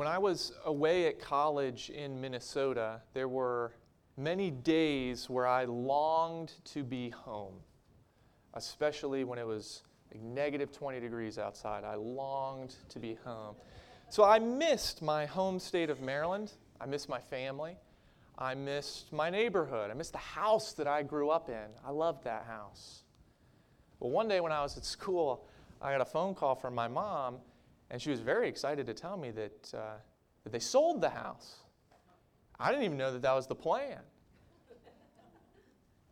When I was away at college in Minnesota, there were many days where I longed to be home, especially when it was like negative 20 degrees outside. I longed to be home. So I missed my home state of Maryland. I missed my family. I missed my neighborhood. I missed the house that I grew up in. I loved that house. Well, one day when I was at school, I got a phone call from my mom, and she was very excited to tell me that, uh, that they sold the house. I didn't even know that that was the plan.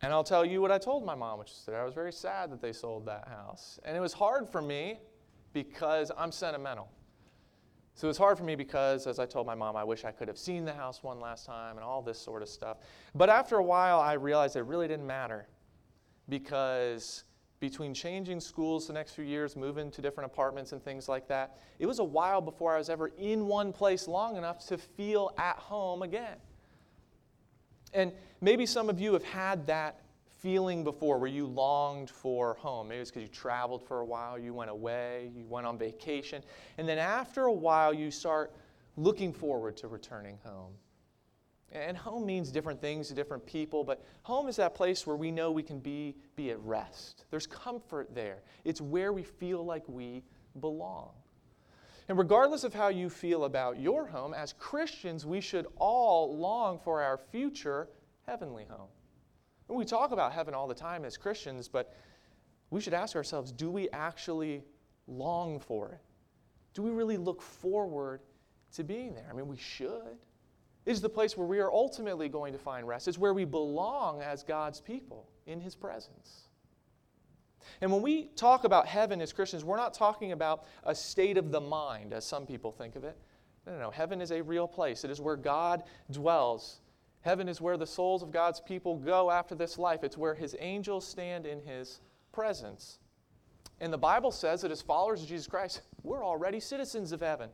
And I'll tell you what I told my mom, which is that I was very sad that they sold that house. And it was hard for me because I'm sentimental. So it was hard for me because, as I told my mom, I wish I could have seen the house one last time and all this sort of stuff. But after a while, I realized it really didn't matter because between changing schools the next few years, moving to different apartments and things like that, it was a while before I was ever in one place long enough to feel at home again. And maybe some of you have had that feeling before where you longed for home. Maybe it's because you traveled for a while, you went away, you went on vacation, and then after a while you start looking forward to returning home. And home means different things to different people, but home is that place where we know we can be, be at rest. There's comfort there. It's where we feel like we belong. And regardless of how you feel about your home, as Christians, we should all long for our future heavenly home. We talk about heaven all the time as Christians, but we should ask ourselves do we actually long for it? Do we really look forward to being there? I mean, we should. Is the place where we are ultimately going to find rest. It's where we belong as God's people in His presence. And when we talk about heaven as Christians, we're not talking about a state of the mind, as some people think of it. No, no, no. Heaven is a real place, it is where God dwells Heaven is where the souls of God's people go after this life, it's where his angels stand in his presence. And the Bible says that as followers of Jesus Christ, we're already citizens of heaven.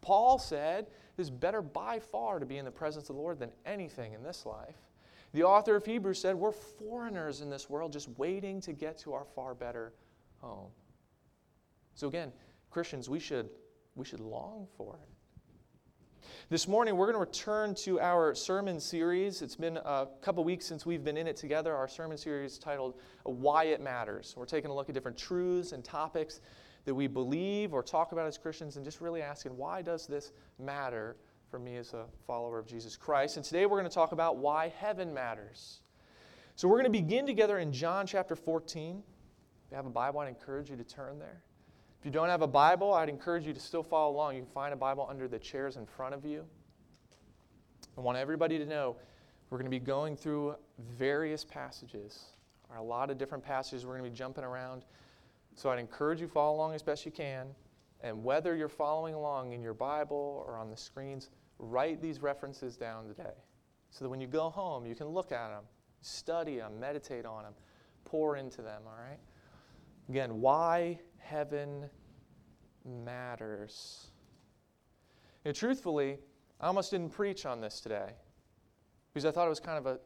Paul said is better by far to be in the presence of the Lord than anything in this life. The author of Hebrews said we're foreigners in this world just waiting to get to our far better home. So again, Christians, we should, we should long for it. This morning, we're going to return to our sermon series. It's been a couple weeks since we've been in it together. Our sermon series titled Why It Matters. We're taking a look at different truths and topics that we believe or talk about as Christians and just really asking, why does this matter for me as a follower of Jesus Christ? And today we're going to talk about why heaven matters. So we're going to begin together in John chapter 14. If you have a Bible, I'd encourage you to turn there. If you don't have a Bible, I'd encourage you to still follow along. You can find a Bible under the chairs in front of you. I want everybody to know we're going to be going through various passages. A lot of different passages we're going to be jumping around. So I'd encourage you follow along as best you can. And whether you're following along in your Bible or on the screens, write these references down today. So that when you go home, you can look at them, study them, meditate on them, pour into them, all right? Again, why heaven matters. And truthfully, I almost didn't preach on this today because I thought it was kind of a,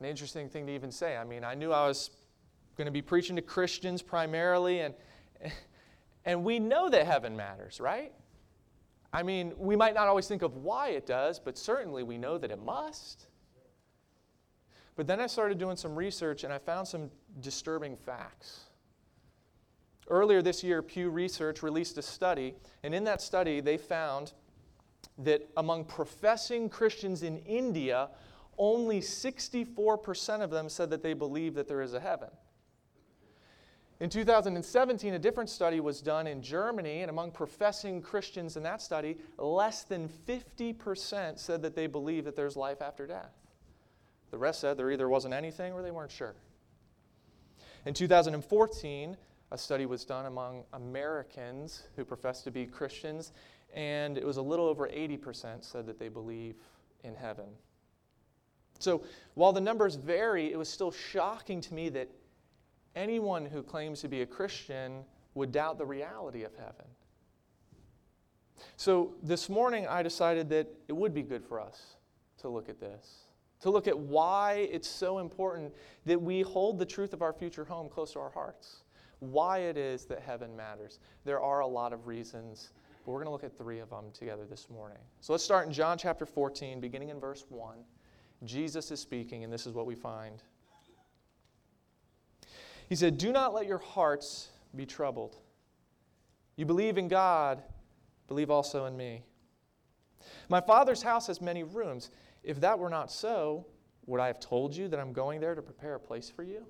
an interesting thing to even say. I mean, I knew I was going to be preaching to Christians primarily, and, and we know that heaven matters, right? I mean, we might not always think of why it does, but certainly we know that it must. But then I started doing some research and I found some disturbing facts. Earlier this year, Pew Research released a study, and in that study, they found that among professing Christians in India, only 64% of them said that they believe that there is a heaven. In 2017, a different study was done in Germany, and among professing Christians in that study, less than 50% said that they believe that there's life after death. The rest said there either wasn't anything or they weren't sure. In 2014, a study was done among Americans who profess to be Christians, and it was a little over 80% said that they believe in heaven. So while the numbers vary, it was still shocking to me that anyone who claims to be a Christian would doubt the reality of heaven. So this morning, I decided that it would be good for us to look at this, to look at why it's so important that we hold the truth of our future home close to our hearts why it is that heaven matters. There are a lot of reasons but we're going to look at three of them together this morning. So let's start in John chapter 14, beginning in verse 1. Jesus is speaking, and this is what we find. He said, Do not let your hearts be troubled. You believe in God, believe also in me. My Father's house has many rooms. If that were not so, would I have told you that I'm going there to prepare a place for you?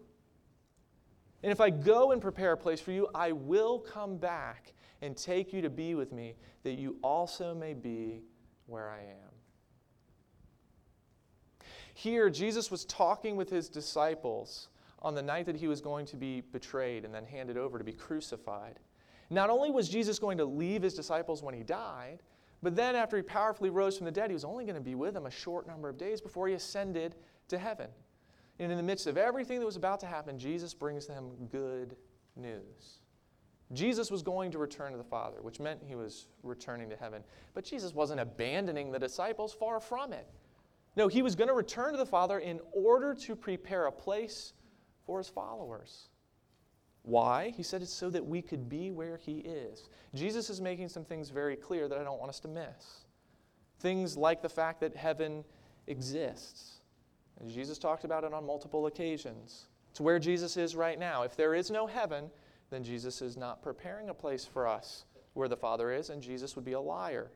And if I go and prepare a place for you, I will come back and take you to be with me, that you also may be where I am. Here, Jesus was talking with his disciples on the night that he was going to be betrayed and then handed over to be crucified. Not only was Jesus going to leave his disciples when he died, but then after he powerfully rose from the dead, he was only going to be with them a short number of days before he ascended to heaven. And in the midst of everything that was about to happen, Jesus brings them good news. Jesus was going to return to the Father, which meant he was returning to heaven. But Jesus wasn't abandoning the disciples, far from it. No, he was going to return to the Father in order to prepare a place for his followers. Why? He said it's so that we could be where he is. Jesus is making some things very clear that I don't want us to miss. Things like the fact that heaven exists. And Jesus talked about it on multiple occasions. It's where Jesus is right now. If there is no heaven, then Jesus is not preparing a place for us where the Father is, and Jesus would be a liar.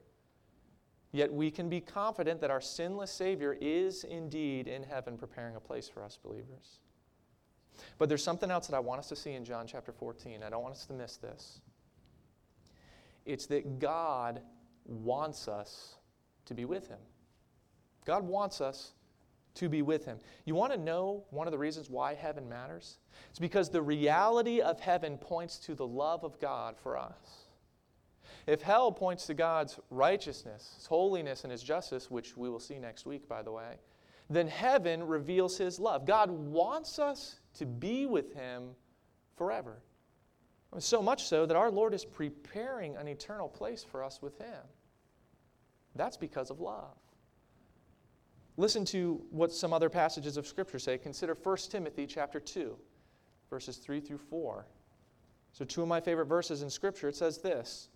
Yet we can be confident that our sinless Savior is indeed in heaven preparing a place for us believers. But there's something else that I want us to see in John chapter 14. I don't want us to miss this. It's that God wants us to be with Him. God wants us to be with Him. You want to know one of the reasons why heaven matters? It's because the reality of heaven points to the love of God for us. If hell points to God's righteousness, His holiness, and His justice, which we will see next week, by the way, then heaven reveals His love. God wants us to be with Him forever. So much so that our Lord is preparing an eternal place for us with Him. That's because of love. Listen to what some other passages of Scripture say. Consider 1 Timothy chapter 2, verses 3 through 4. So, two of my favorite verses in Scripture, it says this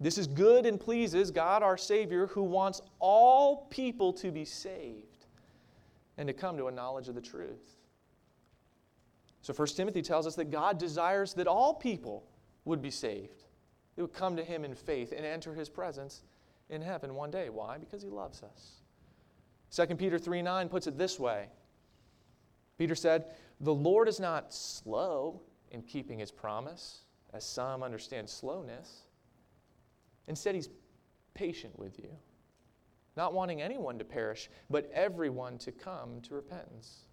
This is good and pleases God our Savior, who wants all people to be saved and to come to a knowledge of the truth. So 1 Timothy tells us that God desires that all people would be saved. They would come to him in faith and enter his presence in heaven one day. Why? Because he loves us. 2 Peter 3 9 puts it this way Peter said, The Lord is not slow in keeping his promise, as some understand slowness. Instead, he's patient with you, not wanting anyone to perish, but everyone to come to repentance.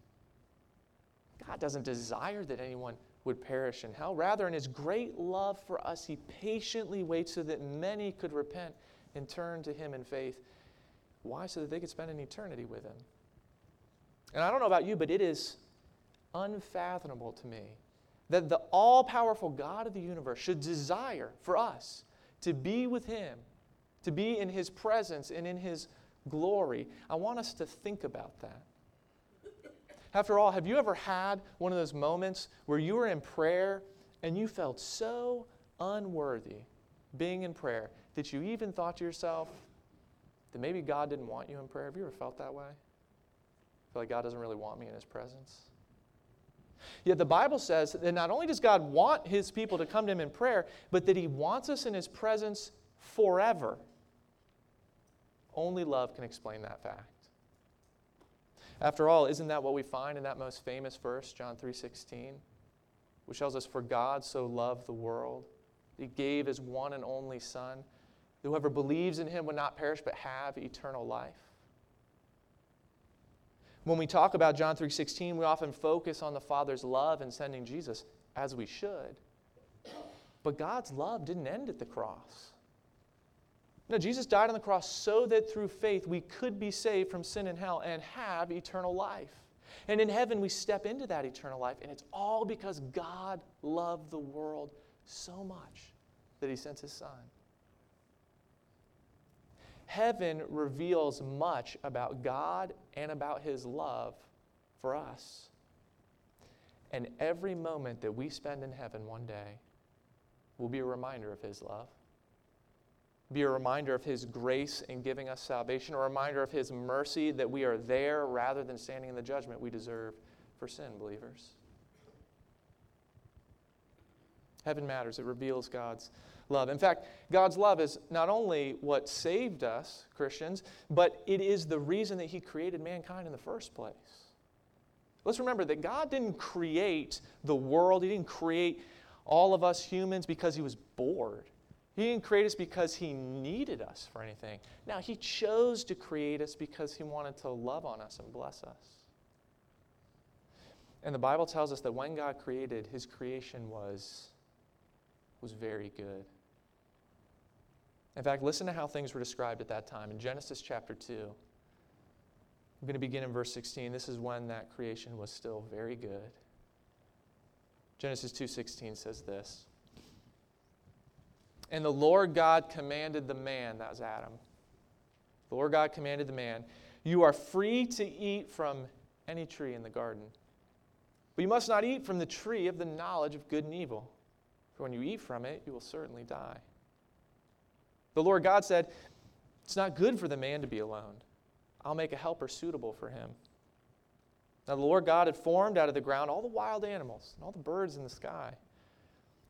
God doesn't desire that anyone would perish in hell. Rather, in his great love for us, he patiently waits so that many could repent and turn to him in faith. Why? So that they could spend an eternity with him. And I don't know about you, but it is unfathomable to me that the all powerful God of the universe should desire for us to be with him, to be in his presence and in his glory. I want us to think about that. After all, have you ever had one of those moments where you were in prayer and you felt so unworthy being in prayer that you even thought to yourself that maybe God didn't want you in prayer? Have you ever felt that way? Feel like God doesn't really want me in His presence. Yet the Bible says that not only does God want His people to come to Him in prayer, but that He wants us in His presence forever. Only love can explain that fact. After all, isn't that what we find in that most famous verse, John 3:16, which tells us for God so loved the world, he gave his one and only son, that whoever believes in him would not perish but have eternal life. When we talk about John 3:16, we often focus on the Father's love in sending Jesus, as we should. But God's love didn't end at the cross. No, Jesus died on the cross so that through faith we could be saved from sin and hell and have eternal life. And in heaven we step into that eternal life, and it's all because God loved the world so much that he sent his son. Heaven reveals much about God and about his love for us. And every moment that we spend in heaven one day will be a reminder of his love. Be a reminder of His grace in giving us salvation, a reminder of His mercy that we are there rather than standing in the judgment we deserve for sin, believers. Heaven matters, it reveals God's love. In fact, God's love is not only what saved us, Christians, but it is the reason that He created mankind in the first place. Let's remember that God didn't create the world, He didn't create all of us humans because He was bored. He didn't create us because He needed us for anything. Now, He chose to create us because He wanted to love on us and bless us. And the Bible tells us that when God created, His creation was, was very good. In fact, listen to how things were described at that time in Genesis chapter 2. I'm going to begin in verse 16. This is when that creation was still very good. Genesis 2:16 says this. And the Lord God commanded the man, that was Adam. The Lord God commanded the man, You are free to eat from any tree in the garden. But you must not eat from the tree of the knowledge of good and evil. For when you eat from it, you will certainly die. The Lord God said, It's not good for the man to be alone. I'll make a helper suitable for him. Now, the Lord God had formed out of the ground all the wild animals and all the birds in the sky.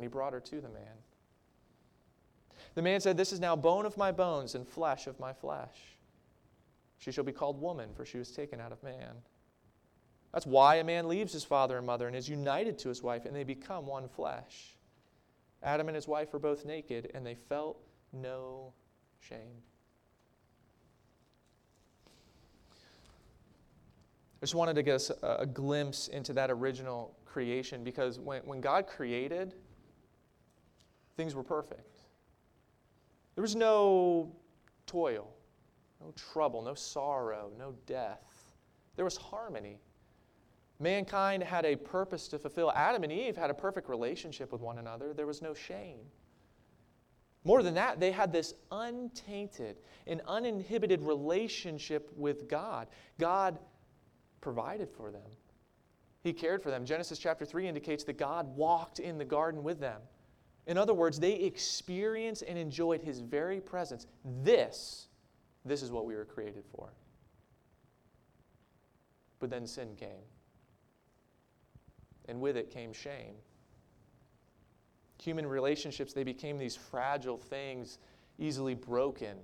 and he brought her to the man. The man said, This is now bone of my bones and flesh of my flesh. She shall be called woman, for she was taken out of man. That's why a man leaves his father and mother and is united to his wife, and they become one flesh. Adam and his wife were both naked, and they felt no shame. I just wanted to get us a, a glimpse into that original creation because when, when God created, things were perfect. There was no toil, no trouble, no sorrow, no death. There was harmony. Mankind had a purpose to fulfill. Adam and Eve had a perfect relationship with one another. There was no shame. More than that, they had this untainted and uninhibited relationship with God. God provided for them, He cared for them. Genesis chapter 3 indicates that God walked in the garden with them. In other words, they experienced and enjoyed his very presence. This, this is what we were created for. But then sin came. And with it came shame. Human relationships, they became these fragile things, easily broken.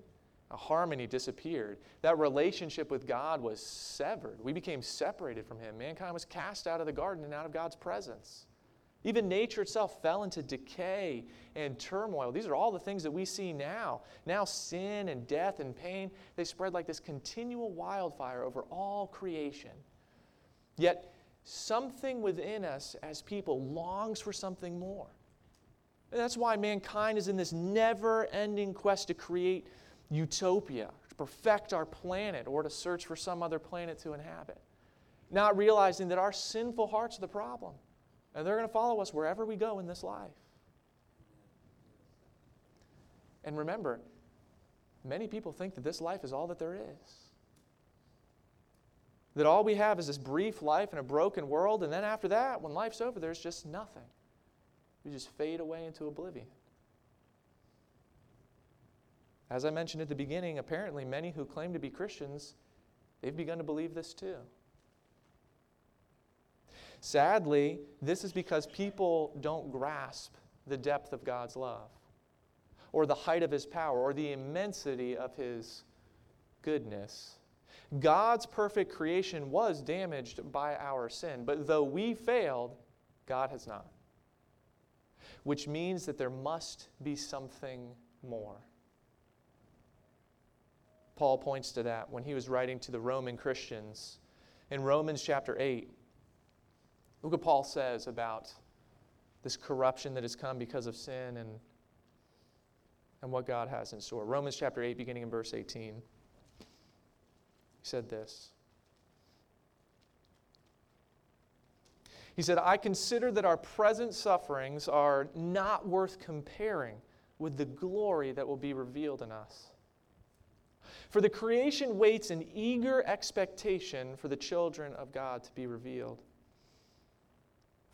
A harmony disappeared. That relationship with God was severed. We became separated from Him. Mankind was cast out of the garden and out of God's presence. Even nature itself fell into decay and turmoil. These are all the things that we see now. Now, sin and death and pain, they spread like this continual wildfire over all creation. Yet, something within us as people longs for something more. And that's why mankind is in this never ending quest to create utopia, to perfect our planet, or to search for some other planet to inhabit. Not realizing that our sinful hearts are the problem. And they're going to follow us wherever we go in this life. And remember, many people think that this life is all that there is. That all we have is this brief life in a broken world, and then after that, when life's over, there's just nothing. We just fade away into oblivion. As I mentioned at the beginning, apparently many who claim to be Christians, they've begun to believe this too. Sadly, this is because people don't grasp the depth of God's love, or the height of His power, or the immensity of His goodness. God's perfect creation was damaged by our sin, but though we failed, God has not. Which means that there must be something more. Paul points to that when he was writing to the Roman Christians. In Romans chapter 8, Look what Paul says about this corruption that has come because of sin. And and what God has in store. Romans chapter 8, beginning in verse 18. He said this. He said, I consider that our present sufferings are not worth comparing with the glory that will be revealed in us. For the creation waits in eager expectation for the children of God to be revealed.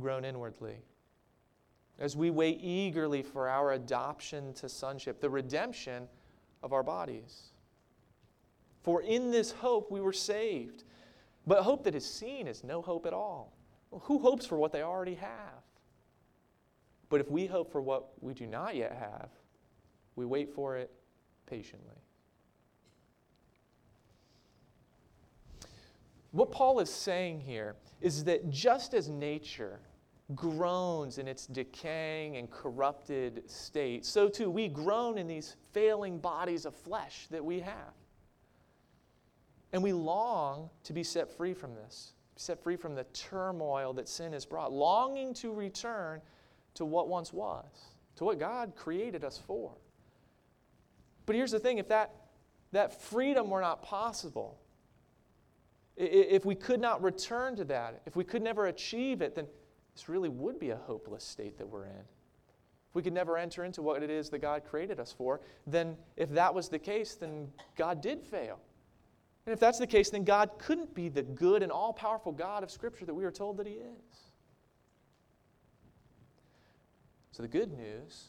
groan inwardly. As we wait eagerly for our adoption to sonship, the redemption of our bodies. For in this hope we were saved. But hope that is seen is no hope at all. Who hopes for what they already have? But if we hope for what we do not yet have, we wait for it patiently. What Paul is saying here is that just as nature groans in its decaying and corrupted state, so too we groan in these failing bodies of flesh that we have. And we long to be set free from this, set free from the turmoil that sin has brought, longing to return to what once was, to what God created us for. But here's the thing if that, that freedom were not possible, if we could not return to that, if we could never achieve it, then this really would be a hopeless state that we're in. If we could never enter into what it is that God created us for, then if that was the case, then God did fail. And if that's the case, then God couldn't be the good and all powerful God of Scripture that we are told that He is. So the good news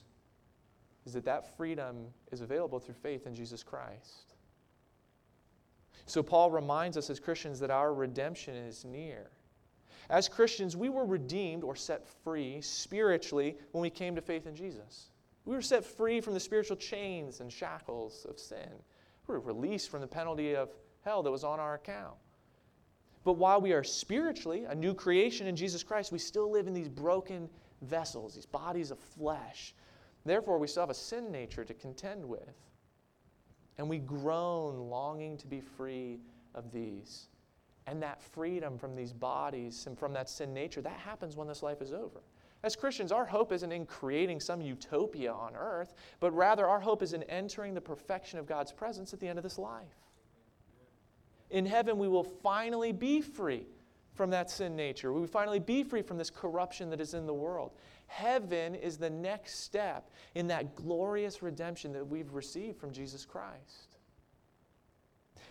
is that that freedom is available through faith in Jesus Christ. So Paul reminds us as Christians that our redemption is near. As Christians, we were redeemed or set free spiritually when we came to faith in Jesus. We were set free from the spiritual chains and shackles of sin. We were released from the penalty of hell that was on our account. But while we are spiritually a new creation in Jesus Christ, we still live in these broken vessels, these bodies of flesh. Therefore, we still have a sin nature to contend with. And we groan longing to be free of these. And that freedom from these bodies and from that sin nature, that happens when this life is over. As Christians, our hope isn't in creating some utopia on earth, but rather our hope is in entering the perfection of God's presence at the end of this life. In heaven, we will finally be free from that sin nature. We will finally be free from this corruption that is in the world. Heaven is the next step in that glorious redemption that we've received from Jesus Christ.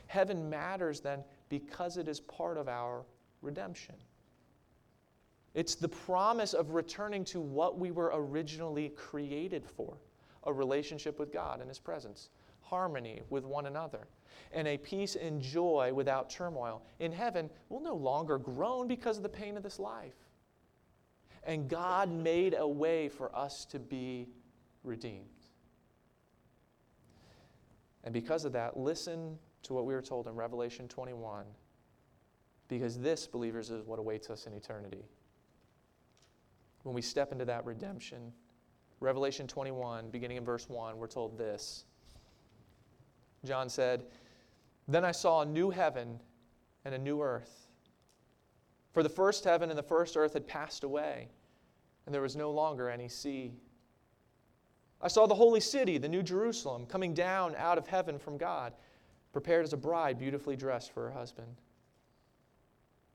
Heaven matters then because it is part of our redemption. It's the promise of returning to what we were originally created for a relationship with God in His presence, harmony with one another and a peace and joy without turmoil. In heaven, we'll no longer groan because of the pain of this life. And God made a way for us to be redeemed. And because of that, listen to what we were told in Revelation 21. Because this, believers, is what awaits us in eternity. When we step into that redemption, Revelation 21, beginning in verse 1, we're told this. John said, then I saw a new heaven and a new earth. For the first heaven and the first earth had passed away, and there was no longer any sea. I saw the holy city, the new Jerusalem, coming down out of heaven from God, prepared as a bride beautifully dressed for her husband.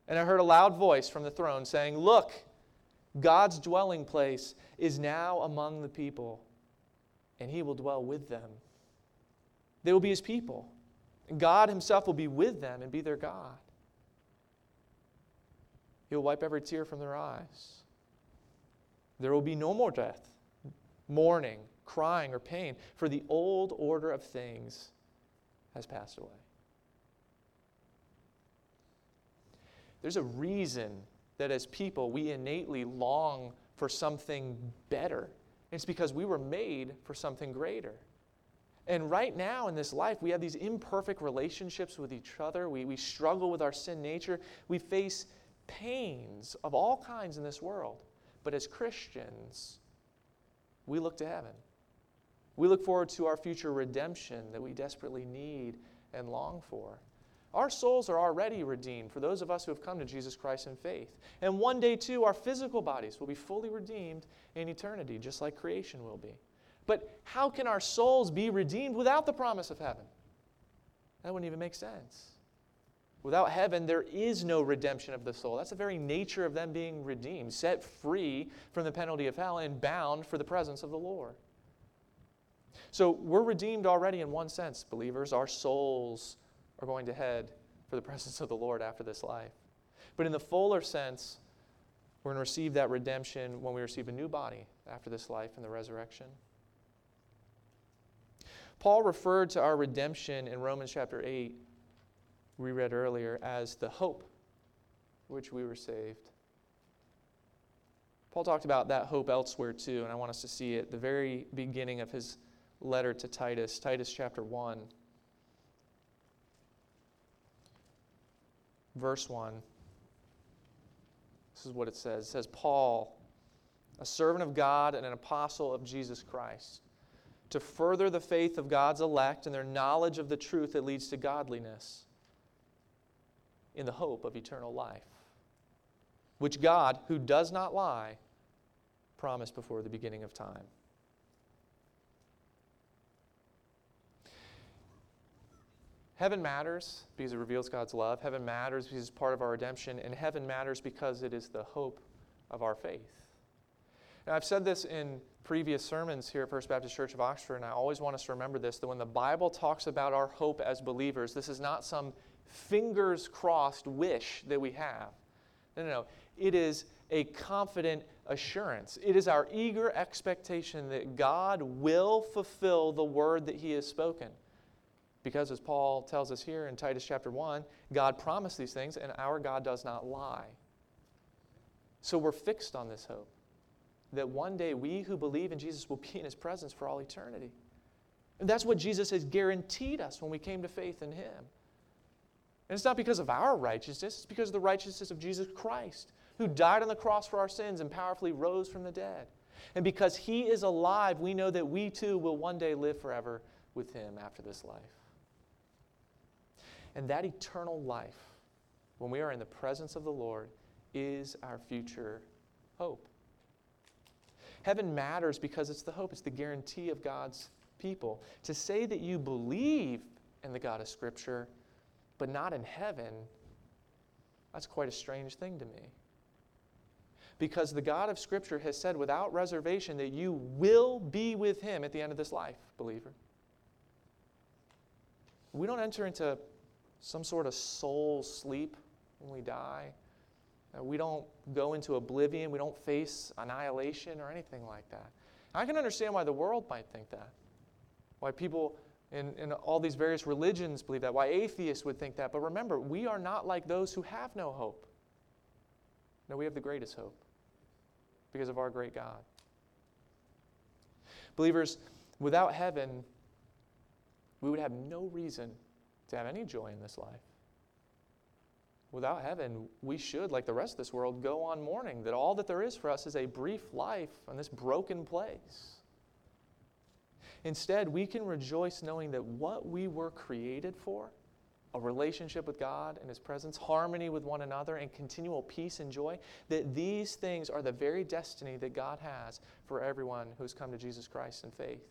And I heard a loud voice from the throne saying, Look, God's dwelling place is now among the people, and he will dwell with them. They will be his people God Himself will be with them and be their God. He'll wipe every tear from their eyes. There will be no more death, mourning, crying, or pain, for the old order of things has passed away. There's a reason that as people we innately long for something better It's because we were made for something greater. And right now in this life, we have these imperfect relationships with each other. We, we struggle with our sin nature. We face pains of all kinds in this world. But as Christians, we look to heaven. We look forward to our future redemption that we desperately need and long for. Our souls are already redeemed for those of us who have come to Jesus Christ in faith. And one day, too, our physical bodies will be fully redeemed in eternity, just like creation will be. But how can our souls be redeemed without the promise of heaven? That wouldn't even make sense. Without heaven, there is no redemption of the soul. That's the very nature of them being redeemed, set free from the penalty of hell, and bound for the presence of the Lord. So we're redeemed already in one sense, believers. Our souls are going to head for the presence of the Lord after this life. But in the fuller sense, we're going to receive that redemption when we receive a new body after this life in the resurrection. Paul referred to our redemption in Romans chapter 8, we read earlier, as the hope which we were saved. Paul talked about that hope elsewhere too, and I want us to see it the very beginning of his letter to Titus, Titus chapter 1. Verse 1. This is what it says. It says, Paul, a servant of God and an apostle of Jesus Christ to further the faith of God's elect and their knowledge of the truth that leads to godliness in the hope of eternal life, which God, who does not lie, promised before the beginning of time. Heaven matters because it reveals God's love. Heaven matters because it's part of our redemption. And heaven matters because it is the hope of our faith. Now, I've said this in previous sermons here at First Baptist Church of Oxford, and I always want us to remember this that when the Bible talks about our hope as believers, this is not some fingers crossed wish that we have. No, no, no. It is a confident assurance. It is our eager expectation that God will fulfill the word that He has spoken. Because, as Paul tells us here in Titus chapter 1, God promised these things, and our God does not lie. So we're fixed on this hope that one day we who believe in Jesus will be in his presence for all eternity. And that's what Jesus has guaranteed us when we came to faith in him. And it's not because of our righteousness, it's because of the righteousness of Jesus Christ, who died on the cross for our sins and powerfully rose from the dead. And because he is alive, we know that we too will one day live forever with him after this life. And that eternal life, when we are in the presence of the Lord, is our future hope. Heaven matters because it's the hope, it's the guarantee of God's people. To say that you believe in the God of Scripture, but not in heaven, that's quite a strange thing to me. Because the God of Scripture has said without reservation that you will be with Him at the end of this life, believer. We don't enter into some sort of soul sleep when we die. Uh, we don't go into oblivion. We don't face annihilation or anything like that. I can understand why the world might think that. Why people in, in all these various religions believe that. Why atheists would think that. But remember, we are not like those who have no hope. No, we have the greatest hope because of our great God. Believers, without heaven, we would have no reason to have any joy in this life without heaven, we should, like the rest of this world, go on mourning that all that there is for us is a brief life on this broken place. Instead, we can rejoice knowing that what we were created for, a relationship with God and His presence, harmony with one another, and continual peace and joy, that these things are the very destiny that God has for everyone who's come to Jesus Christ in faith.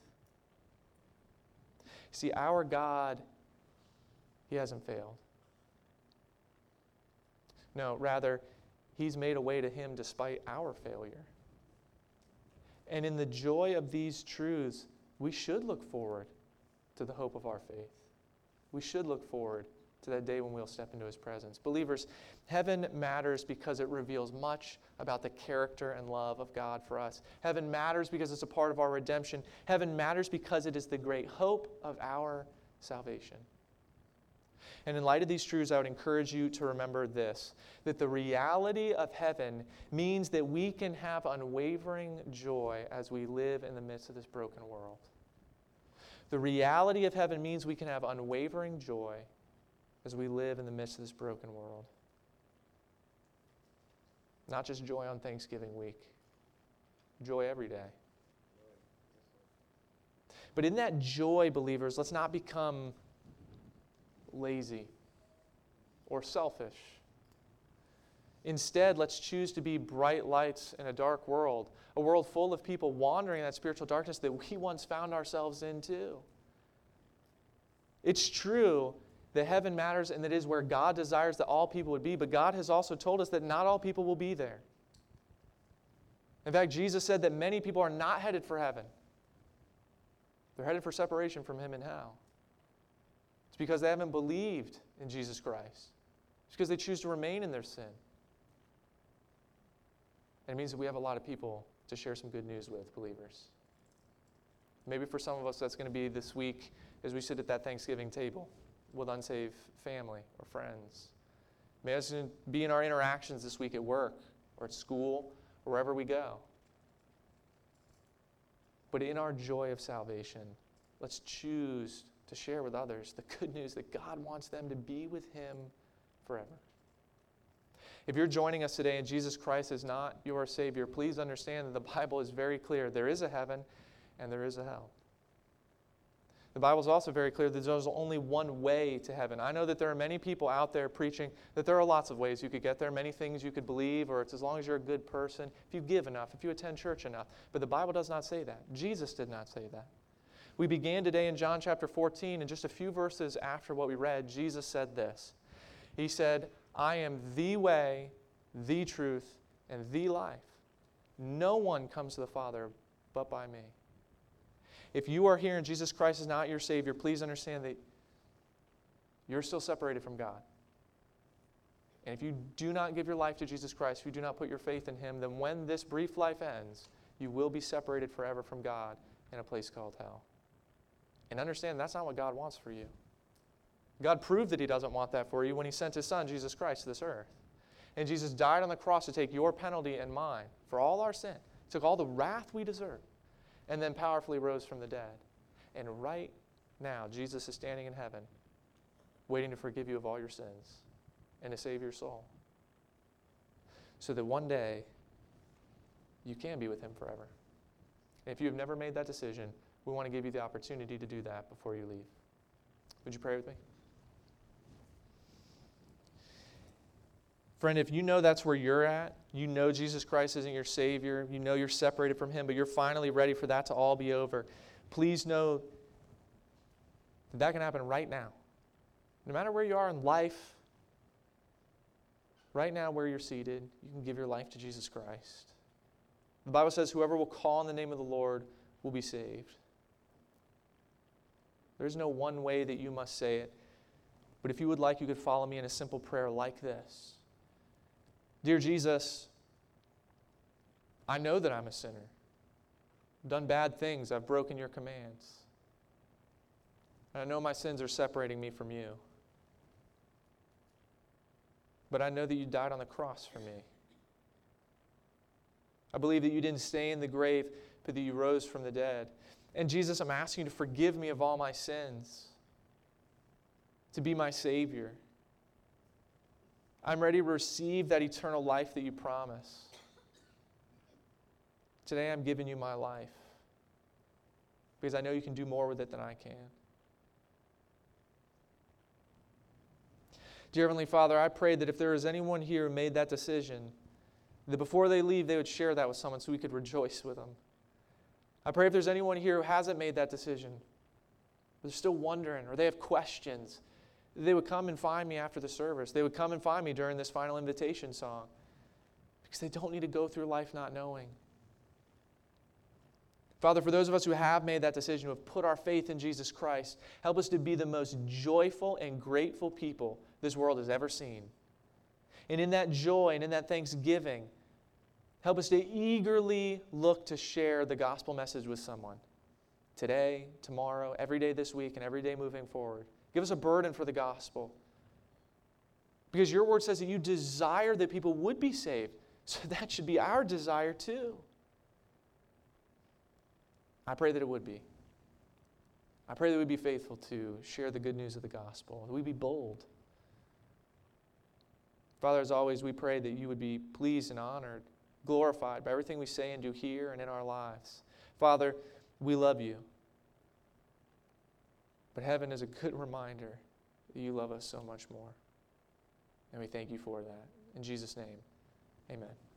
See, our God, He hasn't failed. No, rather, He's made a way to Him despite our failure. And in the joy of these truths, we should look forward to the hope of our faith. We should look forward to that day when we'll step into His presence. Believers, heaven matters because it reveals much about the character and love of God for us. Heaven matters because it's a part of our redemption. Heaven matters because it is the great hope of our salvation. And in light of these truths, I would encourage you to remember this that the reality of heaven means that we can have unwavering joy as we live in the midst of this broken world. The reality of heaven means we can have unwavering joy as we live in the midst of this broken world. Not just joy on Thanksgiving week, joy every day. But in that joy, believers, let's not become lazy or selfish. Instead, let's choose to be bright lights in a dark world, a world full of people wandering in that spiritual darkness that we once found ourselves in too. It's true that heaven matters and that is where God desires that all people would be, but God has also told us that not all people will be there. In fact, Jesus said that many people are not headed for heaven. They're headed for separation from Him in hell. Because they haven't believed in Jesus Christ. It's because they choose to remain in their sin. And it means that we have a lot of people to share some good news with, believers. Maybe for some of us, that's going to be this week as we sit at that Thanksgiving table with unsaved family or friends. Maybe it's going to be in our interactions this week at work or at school or wherever we go. But in our joy of salvation, let's choose to share with others the good news that God wants them to be with Him forever. If you're joining us today and Jesus Christ is not your Savior, please understand that the Bible is very clear. There is a heaven and there is a hell. The Bible is also very clear that there's only one way to heaven. I know that there are many people out there preaching that there are lots of ways you could get there, many things you could believe, or it's as long as you're a good person, if you give enough, if you attend church enough. But the Bible does not say that. Jesus did not say that. We began today in John chapter 14, and just a few verses after what we read, Jesus said this He said, I am the way, the truth, and the life. No one comes to the Father but by me. If you are here and Jesus Christ is not your Savior, please understand that you're still separated from God. And if you do not give your life to Jesus Christ, if you do not put your faith in Him, then when this brief life ends, you will be separated forever from God in a place called hell. And understand that's not what God wants for you. God proved that He doesn't want that for you when He sent His Son, Jesus Christ, to this earth. And Jesus died on the cross to take your penalty and mine for all our sin. Took all the wrath we deserve and then powerfully rose from the dead. And right now, Jesus is standing in heaven, waiting to forgive you of all your sins and to save your soul. So that one day, you can be with Him forever. And if you have never made that decision, we want to give you the opportunity to do that before you leave. Would you pray with me? Friend, if you know that's where you're at, you know Jesus Christ isn't your Savior, you know you're separated from Him, but you're finally ready for that to all be over, please know that that can happen right now. No matter where you are in life, right now where you're seated, you can give your life to Jesus Christ. The Bible says, Whoever will call on the name of the Lord will be saved. There's no one way that you must say it. But if you would like, you could follow me in a simple prayer like this Dear Jesus, I know that I'm a sinner. I've done bad things, I've broken your commands. And I know my sins are separating me from you. But I know that you died on the cross for me. I believe that you didn't stay in the grave, but that you rose from the dead. And Jesus, I'm asking you to forgive me of all my sins, to be my Savior. I'm ready to receive that eternal life that you promise. Today I'm giving you my life because I know you can do more with it than I can. Dear Heavenly Father, I pray that if there is anyone here who made that decision, that before they leave, they would share that with someone so we could rejoice with them. I pray if there's anyone here who hasn't made that decision, they're still wondering or they have questions, they would come and find me after the service. They would come and find me during this final invitation song because they don't need to go through life not knowing. Father, for those of us who have made that decision, who have put our faith in Jesus Christ, help us to be the most joyful and grateful people this world has ever seen. And in that joy and in that thanksgiving, help us to eagerly look to share the gospel message with someone today, tomorrow, every day this week, and every day moving forward Give us a burden for the gospel. Because your word says that you desire that people would be saved. So that should be our desire too. I pray that it would be. I pray that we'd be faithful to share the good news of the gospel, that we'd be bold. Father, as always, we pray that you would be pleased and honored, glorified by everything we say and do here and in our lives. Father, we love you. But heaven is a good reminder that you love us so much more. And we thank you for that. In Jesus' name, amen.